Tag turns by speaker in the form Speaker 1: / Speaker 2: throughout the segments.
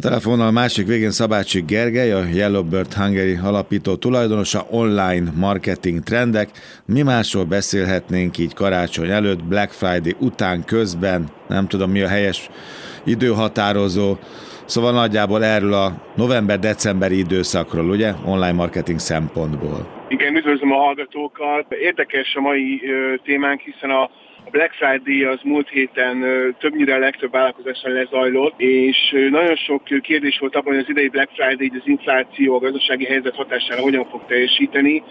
Speaker 1: A telefonnal másik végén Szabácsik Gergely, a Yellowbird Hungary alapító tulajdonosa, online marketing trendek. Mi másról beszélhetnénk így karácsony előtt, Black Friday után, közben, nem tudom mi a helyes időhatározó, Szóval nagyjából erről a november-decemberi időszakról, ugye, online marketing szempontból.
Speaker 2: Igen, üdvözlöm a hallgatókat. Érdekes a mai témánk, hiszen a Black Friday az múlt héten többnyire a legtöbb vállalkozáson lezajlott, és nagyon sok kérdés volt abban, hogy az idei Black Friday az infláció, a gazdasági helyzet hatására hogyan fog teljesíteni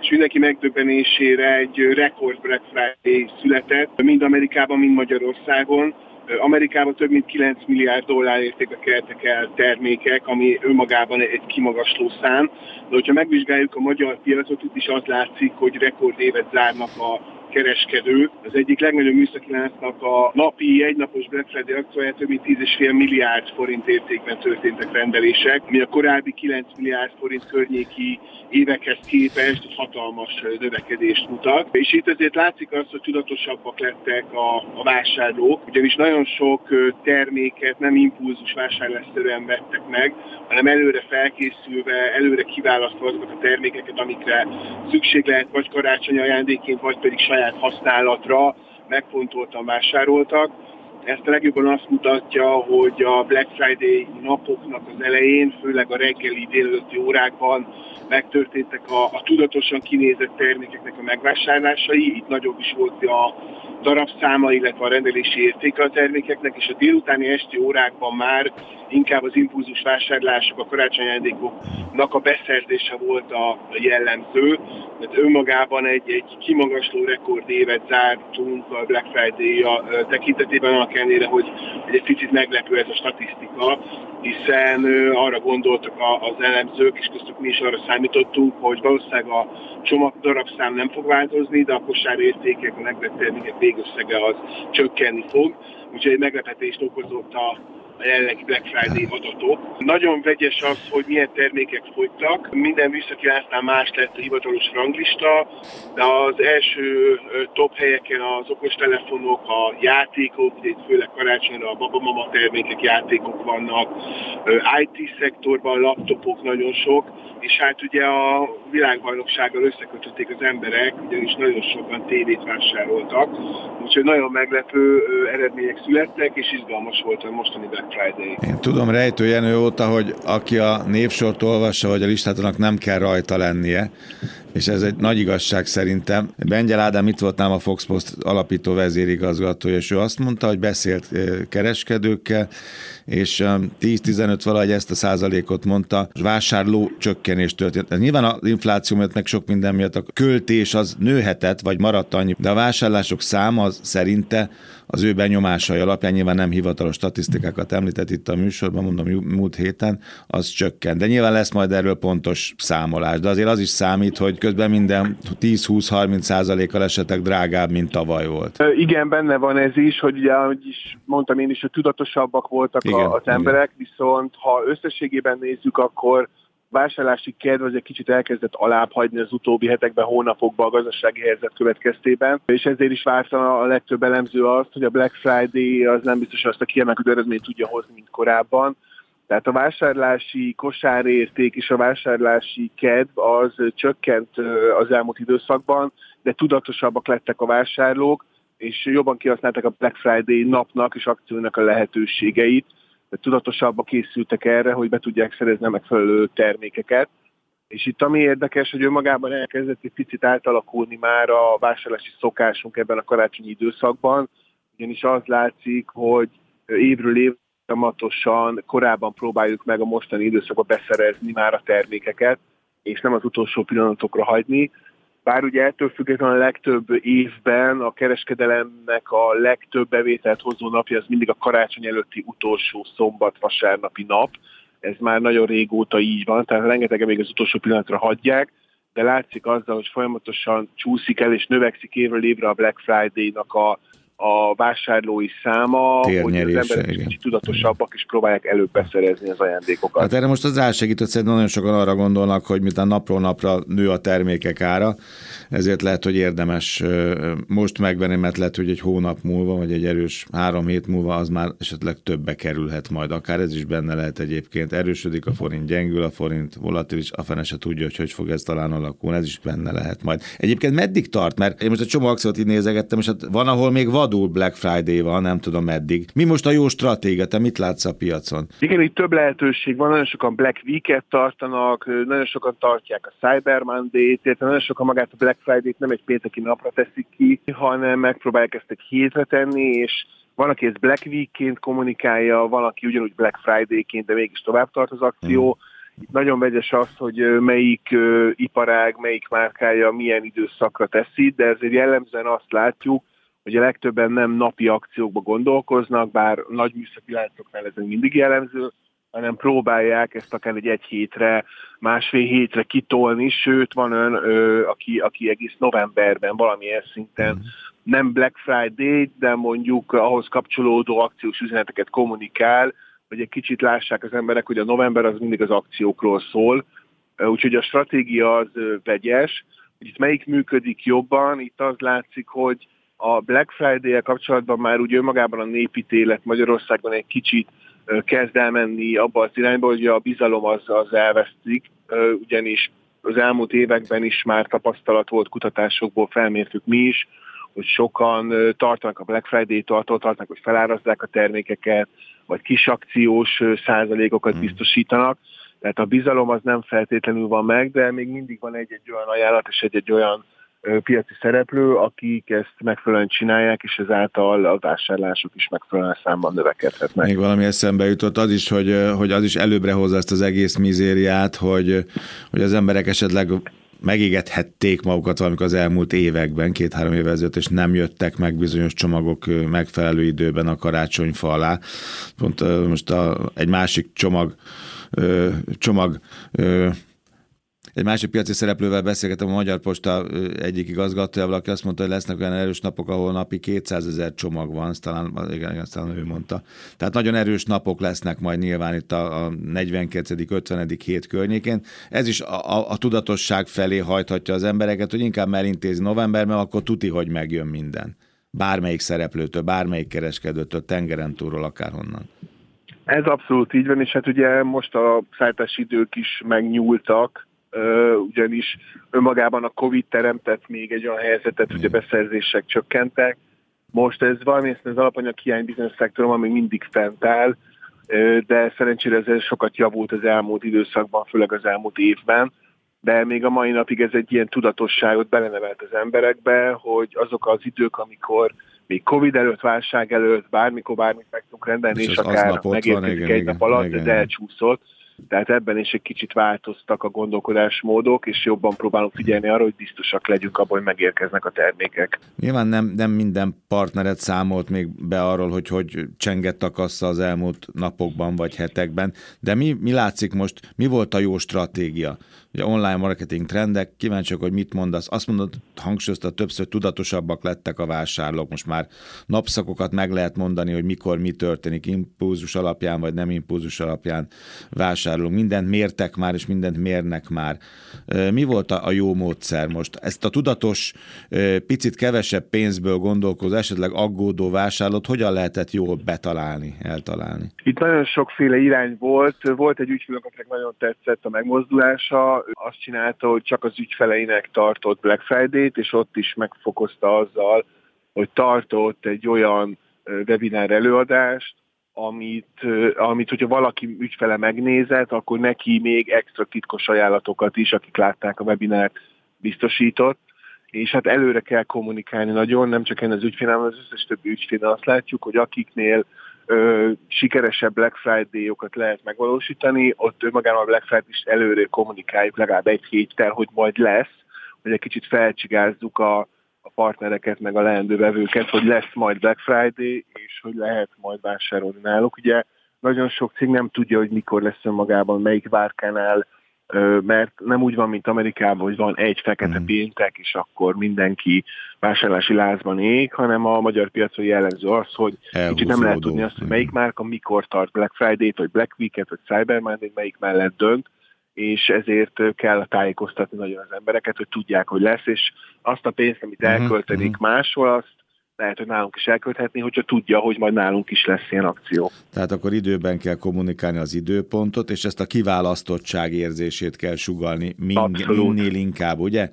Speaker 2: és mindenki megdöbbenésére egy rekord Black Friday született, mind Amerikában, mind Magyarországon. Amerikában több mint 9 milliárd dollár értékbe keltek el termékek, ami önmagában egy kimagasló szám. De hogyha megvizsgáljuk a magyar piacot, itt is az látszik, hogy rekordévet zárnak a kereskedő. Az egyik legnagyobb műszaki láncnak a napi egynapos Black Friday akciója több mint 10,5 milliárd forint értékben történtek rendelések, ami a korábbi 9 milliárd forint környéki évekhez képest egy hatalmas növekedést mutat. És itt azért látszik az, hogy tudatosabbak lettek a, a vásárlók, ugyanis nagyon sok terméket nem impulzus vásárlásszerűen vettek meg, hanem előre felkészülve, előre kiválasztva azokat a termékeket, amikre szükség lehet, vagy karácsonyi ajándékként, vagy pedig saját használatra megfontoltan vásároltak. Ezt a legjobban azt mutatja, hogy a Black Friday napoknak az elején, főleg a reggeli délelőtti órákban megtörténtek a, a tudatosan kinézett termékeknek a megvásárlásai. Itt nagyobb is volt a darabszáma, illetve a rendelési értéke a termékeknek, és a délutáni esti órákban már inkább az impulzus vásárlások, a karácsonyi ajándékoknak a beszerzése volt a jellemző. Tehát önmagában egy, egy kimagasló rekord évet zártunk a Black Friday tekintetében, annak ellenére, hogy egy picit meglepő ez a statisztika, hiszen arra gondoltak az elemzők, és köztük mi is arra számítottunk, hogy valószínűleg a csomag darabszám nem fog változni, de a kosár értékek, a megvett termékek végösszege az csökkenni fog. Úgyhogy meglepetést okozott a a jelenlegi Black Friday adatok. Nagyon vegyes az, hogy milyen termékek fogytak. Minden visszakilátnál más lett a hivatalos ranglista, de az első top helyeken az okostelefonok, a játékok, itt főleg karácsonyra a babamama termékek, játékok vannak, IT szektorban laptopok nagyon sok, és hát ugye a világbajnoksággal összekötötték az emberek, ugyanis nagyon sokan tévét vásároltak, úgyhogy nagyon meglepő eredmények születtek, és izgalmas volt a mostani Black.
Speaker 1: Én tudom Rejtő Jenő óta, hogy aki a névsort olvassa, vagy a listát, nem kell rajta lennie, és ez egy nagy igazság szerintem. Bengyel Ádám itt volt nálam a Fox Post alapító vezérigazgatója, és ő azt mondta, hogy beszélt kereskedőkkel, és 10-15 valahogy ezt a százalékot mondta, vásárló csökkenés történt. Nyilván az infláció miatt, meg sok minden miatt a költés az nőhetett, vagy maradt annyi, de a vásárlások száma szerinte az ő benyomásai alapján nyilván nem hivatalos statisztikákat említett itt a műsorban, mondom múlt héten, az csökkent. De nyilván lesz majd erről pontos számolás. De azért az is számít, hogy közben minden 10-20-30 százalékkal esetek drágább, mint tavaly volt.
Speaker 2: Igen, benne van ez is, hogy ugye, ahogy is mondtam én is, hogy tudatosabbak voltak igen, az emberek, igen. viszont ha összességében nézzük, akkor vásárlási kedv az egy kicsit elkezdett alább hagyni az utóbbi hetekben, hónapokban a gazdasági helyzet következtében, és ezért is várta a legtöbb elemző azt, hogy a Black Friday az nem biztos azt a kiemelkedő eredményt tudja hozni, mint korábban. Tehát a vásárlási kosárérték és a vásárlási kedv az csökkent az elmúlt időszakban, de tudatosabbak lettek a vásárlók, és jobban kihasználták a Black Friday napnak és akciónak a lehetőségeit tudatosabban készültek erre, hogy be tudják szerezni a megfelelő termékeket. És itt ami érdekes, hogy önmagában elkezdett egy picit átalakulni már a vásárlási szokásunk ebben a karácsonyi időszakban, ugyanis az látszik, hogy évről évre folyamatosan korábban próbáljuk meg a mostani időszakban beszerezni már a termékeket, és nem az utolsó pillanatokra hagyni. Bár ugye ettől függetlenül a legtöbb évben a kereskedelemnek a legtöbb bevételt hozó napja az mindig a karácsony előtti utolsó szombat, vasárnapi nap. Ez már nagyon régóta így van, tehát rengetegen még az utolsó pillanatra hagyják, de látszik azzal, hogy folyamatosan csúszik el és növekszik évről évre a Black Friday-nak a, a vásárlói száma, hogy az emberek kicsit tudatosabbak, és próbálják előbb beszerezni az ajándékokat.
Speaker 1: Hát erre most az elsegített szerintem nagyon sokan arra gondolnak, hogy a napról napra nő a termékek ára, ezért lehet, hogy érdemes most megvenni, mert lehet, hogy egy hónap múlva, vagy egy erős három hét múlva az már esetleg többe kerülhet majd, akár ez is benne lehet egyébként. Erősödik a forint, gyengül a forint, volatilis, a fene se tudja, hogy hogy fog ez talán alakulni, ez is benne lehet majd. Egyébként meddig tart? Mert én most egy csomó akciót így nézegettem, és hát van, ahol még vadul Black Friday van, nem tudom meddig. Mi most a jó stratégia? Te mit látsz a piacon?
Speaker 2: Igen, itt több lehetőség van, nagyon sokan Black Week-et tartanak, nagyon sokan tartják a Cyber Monday-t, illetve nagyon sokan magát a Black Friday-t nem egy pénteki napra teszik ki, hanem megpróbálják ezt egy hétre tenni, és van, aki ezt Black Week-ként kommunikálja, van, aki ugyanúgy Black Friday-ként, de mégis tovább tart az akció. Mm itt nagyon vegyes az, hogy melyik iparág, melyik márkája milyen időszakra teszi, de ezért jellemzően azt látjuk, hogy a legtöbben nem napi akciókba gondolkoznak, bár nagy műszaki láncoknál ez mindig jellemző, hanem próbálják ezt akár egy egy hétre, másfél hétre kitolni, sőt van olyan, ö, aki, aki egész novemberben valamilyen szinten mm. nem Black Friday, de mondjuk ahhoz kapcsolódó akciós üzeneteket kommunikál, hogy egy kicsit lássák az emberek, hogy a november az mindig az akciókról szól, úgyhogy a stratégia az vegyes, hogy itt melyik működik jobban, itt az látszik, hogy a Black Friday-el kapcsolatban már úgy önmagában a népítélet Magyarországon egy kicsit kezd elmenni abba az irányba, hogy a bizalom az, az elvesztik, ugyanis az elmúlt években is már tapasztalat volt kutatásokból, felmértük mi is, hogy sokan tartanak a Black Friday-tól, attól tartanak, hogy felárazzák a termékeket, vagy kis akciós százalékokat hmm. biztosítanak. Tehát a bizalom az nem feltétlenül van meg, de még mindig van egy-egy olyan ajánlat és egy-egy olyan piaci szereplő, akik ezt megfelelően csinálják, és ezáltal a vásárlások is megfelelően számban növekedhetnek.
Speaker 1: Még valami eszembe jutott az is, hogy, hogy az is előbbre hozza ezt az egész mizériát, hogy, hogy az emberek esetleg megégethették magukat valamikor az elmúlt években, két-három évvel ezelőtt, és nem jöttek meg bizonyos csomagok megfelelő időben a karácsonyfa alá. Pont most a, egy másik csomag csomag egy másik piaci szereplővel beszélgetem, a Magyar Posta egyik igazgatójával, aki azt mondta, hogy lesznek olyan erős napok, ahol napi 200 ezer csomag van, azt talán, igen, igen, talán ő mondta. Tehát nagyon erős napok lesznek majd nyilván itt a, a 42. 50. hét környékén. Ez is a, a, a tudatosság felé hajthatja az embereket, hogy inkább elintézi novemberben, akkor tuti, hogy megjön minden. Bármelyik szereplőtől, bármelyik kereskedőtől, tengeren túlról, akárhonnan.
Speaker 2: Ez abszolút így van, és hát ugye most a szállítási idők is megnyúltak, ugyanis önmagában a Covid teremtett még egy olyan helyzetet, hogy a beszerzések csökkentek. Most ez valamilyen az alapanyag hiány bizonyos szektorban még mindig fent áll, de szerencsére ez sokat javult az elmúlt időszakban, főleg az elmúlt évben, de még a mai napig ez egy ilyen tudatosságot belenevelt az emberekbe, hogy azok az idők, amikor még Covid előtt, válság előtt, bármikor bármit meg tudunk rendelni, és, és akár megérkezik egy nap alatt, igen, de elcsúszott, tehát ebben is egy kicsit változtak a gondolkodásmódok, és jobban próbálunk figyelni arra, hogy biztosak legyünk abban, hogy megérkeznek a termékek.
Speaker 1: Nyilván nem, nem minden partneret számolt még be arról, hogy hogy csengett a kassa az elmúlt napokban vagy hetekben, de mi, mi látszik most, mi volt a jó stratégia? Ugye online marketing trendek, kíváncsiak, hogy mit mondasz. Azt mondod, hangsúlyozta, többször tudatosabbak lettek a vásárlók. Most már napszakokat meg lehet mondani, hogy mikor mi történik, impulzus alapján vagy nem impulzus alapján vásárolunk. Mindent mértek már, és mindent mérnek már. Mi volt a jó módszer most? Ezt a tudatos, picit kevesebb pénzből gondolkozó, esetleg aggódó vásárlót hogyan lehetett jól betalálni, eltalálni?
Speaker 2: Itt nagyon sokféle irány volt. Volt egy ügyfélünk, akinek nagyon tetszett a megmozdulása, azt csinálta, hogy csak az ügyfeleinek tartott Black Friday-t, és ott is megfokozta azzal, hogy tartott egy olyan webinár előadást, amit, amit hogyha valaki ügyfele megnézett, akkor neki még extra titkos ajánlatokat is, akik látták a webinárt, biztosított, és hát előre kell kommunikálni nagyon, nem csak ennek az ügyfél, hanem az összes többi ügyfél azt látjuk, hogy akiknél ö, sikeresebb Black Friday-okat lehet megvalósítani, ott önmagában a Black Friday is előre kommunikáljuk legalább egy héttel, hogy majd lesz, hogy egy kicsit felcsigázzuk a, a partnereket, meg a leendő vevőket, hogy lesz majd Black Friday, és hogy lehet majd vásárolni náluk. Ugye nagyon sok cég nem tudja, hogy mikor lesz önmagában, melyik várkánál mert nem úgy van, mint Amerikában, hogy van egy fekete mhm. péntek, és akkor mindenki vásárlási lázban ég, hanem a magyar piacon jellemző az, hogy kicsit nem lehet tudni azt, hogy melyik márka mikor tart Black Friday-t, vagy Black Week-et, vagy Cyber Monday, melyik mellett dönt, és ezért kell tájékoztatni nagyon az embereket, hogy tudják, hogy lesz, és azt a pénzt, amit mhm, elköltenik uh-huh. máshol, azt lehet, hogy nálunk is elkölthetni, hogyha tudja, hogy majd nálunk is lesz ilyen akció.
Speaker 1: Tehát akkor időben kell kommunikálni az időpontot, és ezt a kiválasztottság érzését kell sugalni mind, minél inkább, ugye?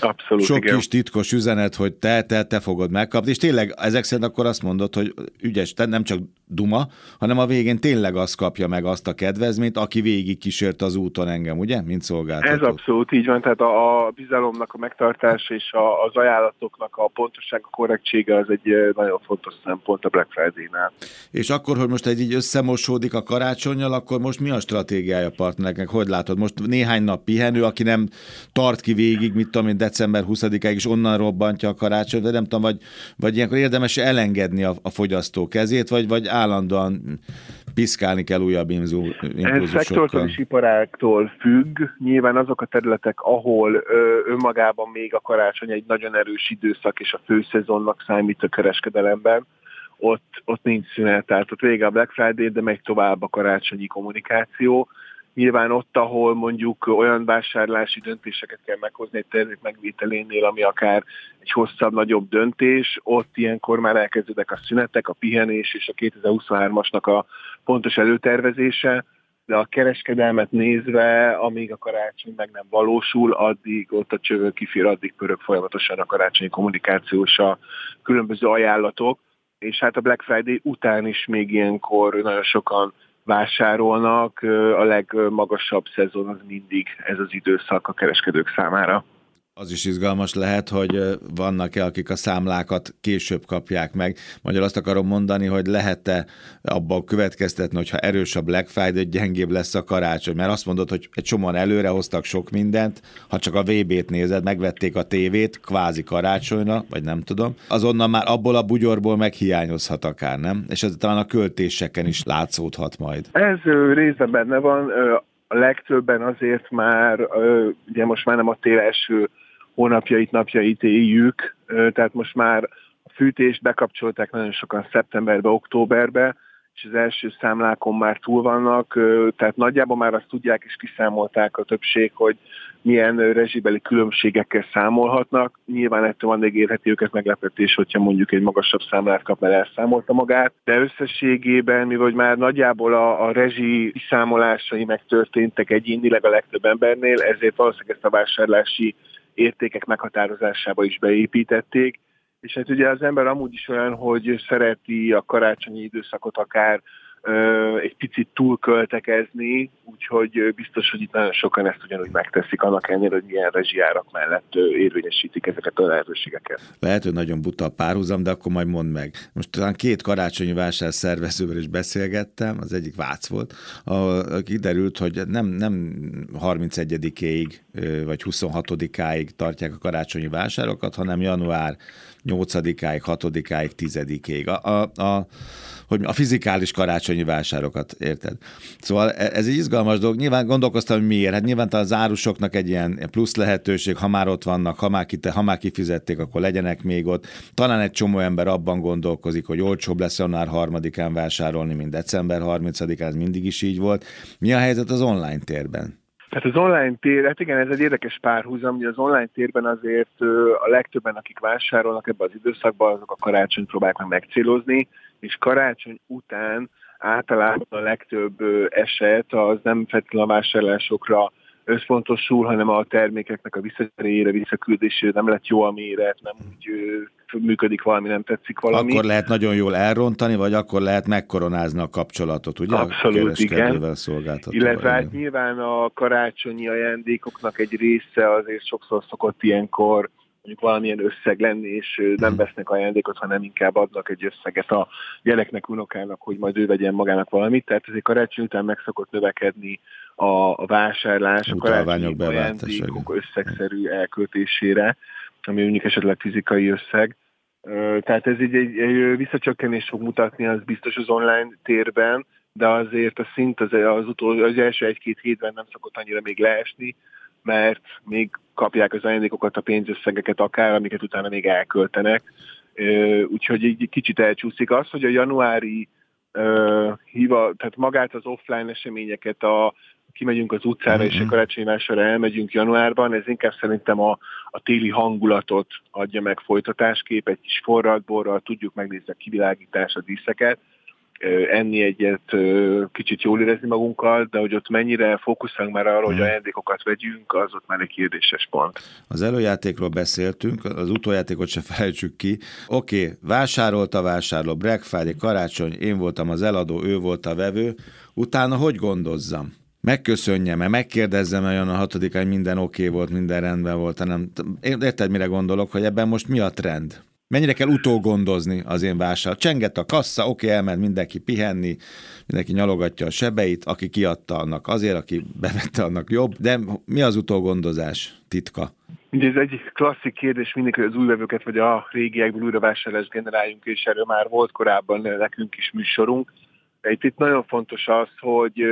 Speaker 2: Abszolút,
Speaker 1: Sok
Speaker 2: igen.
Speaker 1: kis titkos üzenet, hogy te, te, te fogod megkapni, és tényleg ezek szerint akkor azt mondod, hogy ügyes, te nem csak duma, hanem a végén tényleg azt kapja meg azt a kedvezményt, aki végig kísért az úton engem, ugye, mint szolgáltató.
Speaker 2: Ez abszolút így van, tehát a, a bizalomnak a megtartása és a, az ajánlatoknak a pontosság, a korrektsége az egy nagyon fontos szempont a Black Friday-nál.
Speaker 1: És akkor, hogy most egy így összemosódik a karácsonyjal, akkor most mi a stratégiája partnereknek? Hogy látod? Most néhány nap pihenő, aki nem tart ki végig, mit tudom én, december 20-áig, és onnan robbantja a karácsony, de nem tudom, vagy, vagy ilyenkor érdemes elengedni a, a fogyasztó kezét, vagy, vagy állandóan piszkálni kell újabb impulzusokkal. Ez
Speaker 2: szektortól iparáktól függ. Nyilván azok a területek, ahol ö, önmagában még a karácsony egy nagyon erős időszak, és a főszezonnak számít a kereskedelemben, ott, ott nincs szünet. Tehát ott vége a Black Friday, de megy tovább a karácsonyi kommunikáció. Nyilván ott, ahol mondjuk olyan vásárlási döntéseket kell meghozni egy termék megvételénél, ami akár egy hosszabb, nagyobb döntés, ott ilyenkor már elkezdődnek a szünetek, a pihenés és a 2023-asnak a pontos előtervezése, de a kereskedelmet nézve, amíg a karácsony meg nem valósul, addig ott a csövő kifér, addig pörög folyamatosan a karácsonyi kommunikációs a különböző ajánlatok, és hát a Black Friday után is még ilyenkor nagyon sokan vásárolnak, a legmagasabb szezon az mindig ez az időszak a kereskedők számára.
Speaker 1: Az is izgalmas lehet, hogy vannak-e, akik a számlákat később kapják meg. Magyar azt akarom mondani, hogy lehet-e abban következtetni, hogy ha erős a Black Friday, gyengébb lesz a karácsony. Mert azt mondod, hogy egy csomóan előre hoztak sok mindent, ha csak a VB-t nézed, megvették a tévét, kvázi karácsonyra, vagy nem tudom, azonnal már abból a bugyorból meghiányozhat akár, nem? És ez talán a költéseken is látszódhat majd.
Speaker 2: Ez részben benne van, a legtöbben azért már, ugye most már nem a tél első hónapjait, napjait éljük, tehát most már a fűtést bekapcsolták nagyon sokan szeptemberbe, októberbe, és az első számlákon már túl vannak, tehát nagyjából már azt tudják és kiszámolták a többség, hogy milyen rezsibeli különbségekkel számolhatnak. Nyilván ettől van még érheti őket meglepetés, hogyha mondjuk egy magasabb számlát kap, mert elszámolta magát, de összességében, mivel már nagyjából a, a rezsi számolásai megtörténtek egyénileg a legtöbb embernél, ezért valószínűleg ezt a vásárlási értékek meghatározásába is beépítették, és hát ugye az ember amúgy is olyan, hogy szereti a karácsonyi időszakot akár egy picit túlköltekezni, úgyhogy biztos, hogy itt nagyon sokan ezt ugyanúgy megteszik, annak ellenére, hogy milyen rezsijárak mellett érvényesítik ezeket a lehetőségeket.
Speaker 1: Lehet, hogy nagyon buta a párhuzam, de akkor majd mondd meg. Most talán két karácsonyi vásár szervezővel is beszélgettem, az egyik Vác volt, ahol kiderült, hogy nem, nem 31-ig vagy 26-áig tartják a karácsonyi vásárokat, hanem január 8-áig, 6-áig, 10-ig. A, a, a hogy a fizikális karácsonyi vásárokat, érted? Szóval e, ez egy izgalmas dolog. Nyilván gondolkoztam, hogy miért. Hát nyilván az árusoknak egy ilyen plusz lehetőség, ha már ott vannak, ha már, kite, ha már kifizették, akkor legyenek még ott. Talán egy csomó ember abban gondolkozik, hogy olcsóbb lesz január 3-án vásárolni, mint december 30-án, ez mindig is így volt. Mi a helyzet az online térben?
Speaker 2: Tehát az online tér, hát igen, ez egy érdekes párhuzam, hogy az online térben azért a legtöbben, akik vásárolnak ebbe az időszakban, azok a karácsony próbálják meg megcélozni, és karácsony után általában a legtöbb eset az nem feltétlenül a vásárlásokra összpontosul, hanem a termékeknek a visszacseréjére, visszaküldésére nem lett jó a méret, nem úgy működik valami, nem tetszik valami.
Speaker 1: Akkor lehet nagyon jól elrontani, vagy akkor lehet megkoronázni a kapcsolatot, ugye?
Speaker 2: Abszolút, igen.
Speaker 1: Illetve
Speaker 2: hát nyilván a karácsonyi ajándékoknak egy része azért sokszor szokott ilyenkor mondjuk valamilyen összeg lenni, és nem mhm. vesznek ajándékot, hanem inkább adnak egy összeget a gyereknek, unokának, hogy majd ő vegyen magának valamit. Tehát ezért karácsony után meg szokott növekedni a, a vásárlás, a karácsonyi ajándékok összegszerű elköltésére, ami mondjuk esetleg fizikai összeg. Tehát ez így egy, egy visszacsökkenés fog mutatni, az biztos az online térben, de azért a szint az, az, utol, az első egy-két hétben nem szokott annyira még leesni, mert még kapják az ajándékokat, a pénzösszegeket akár, amiket utána még elköltenek. Úgyhogy egy kicsit elcsúszik az, hogy a januári hiva, tehát magát az offline eseményeket, a, kimegyünk az utcára, mm-hmm. és a mhm. karácsonymásra elmegyünk januárban, ez inkább szerintem a, a téli hangulatot adja meg folytatáskép, egy kis forradborral tudjuk megnézni a kivilágítás, a díszeket, enni egyet, kicsit jól érezni magunkkal, de hogy ott mennyire fókuszálunk már arra, hogy mhm. ajándékokat vegyünk, az ott már egy kérdéses pont.
Speaker 1: Az előjátékról beszéltünk, az utójátékot se felejtsük ki. Oké, okay, vásárolt a vásárló, Black Friday, karácsony, én voltam az eladó, ő volt a vevő, utána hogy gondozzam? megköszönjem-e, megkérdezzem-e olyan a hatodikán, hogy minden oké okay volt, minden rendben volt, hanem érted, mire gondolok, hogy ebben most mi a trend? Mennyire kell utógondozni az én vásár? Csenget a kassa, oké, elment mindenki pihenni, mindenki nyalogatja a sebeit, aki kiadta annak azért, aki bevette annak jobb, de mi az utógondozás titka?
Speaker 2: Ugye ez egy klasszik kérdés mindig, hogy az új vevőket vagy a régiekből újra vásárlást generáljunk, és erről már volt korábban nekünk is műsorunk. Itt, itt nagyon fontos az, hogy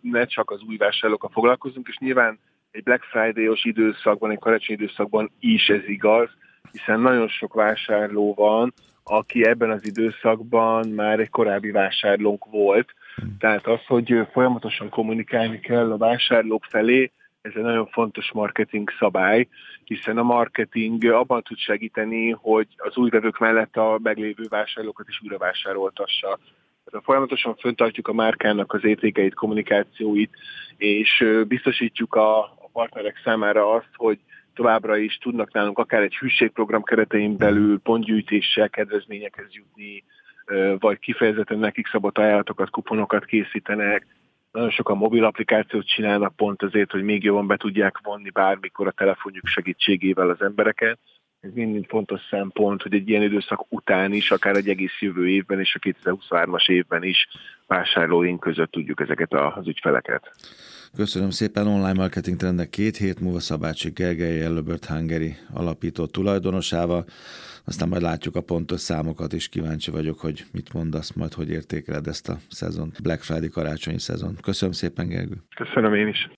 Speaker 2: ne csak az új vásárlókkal foglalkozunk, és nyilván egy Black Friday-os időszakban, egy karácsonyi időszakban is ez igaz, hiszen nagyon sok vásárló van, aki ebben az időszakban már egy korábbi vásárlónk volt. Tehát az, hogy folyamatosan kommunikálni kell a vásárlók felé, ez egy nagyon fontos marketing szabály, hiszen a marketing abban tud segíteni, hogy az új vevők mellett a meglévő vásárlókat is újra vásároltassa. Tehát folyamatosan föntartjuk a márkának az értékeit, kommunikációit, és biztosítjuk a partnerek számára azt, hogy továbbra is tudnak nálunk akár egy hűségprogram keretein belül pontgyűjtéssel kedvezményekhez jutni, vagy kifejezetten nekik szabott ajánlatokat, kuponokat készítenek. Nagyon sokan mobil applikációt csinálnak pont azért, hogy még jobban be tudják vonni bármikor a telefonjuk segítségével az embereket. Ez mind fontos szempont, hogy egy ilyen időszak után is, akár egy egész jövő évben és a 2023-as évben is vásárlóink között tudjuk ezeket az ügyfeleket.
Speaker 1: Köszönöm szépen online marketing trendek két hét múlva Szabácsi Gergely Yellowbird Hungary alapító tulajdonosával. Aztán majd látjuk a pontos számokat, és kíváncsi vagyok, hogy mit mondasz majd, hogy értékeled ezt a szezon, Black Friday karácsonyi szezon. Köszönöm szépen, Gergő.
Speaker 2: Köszönöm én is.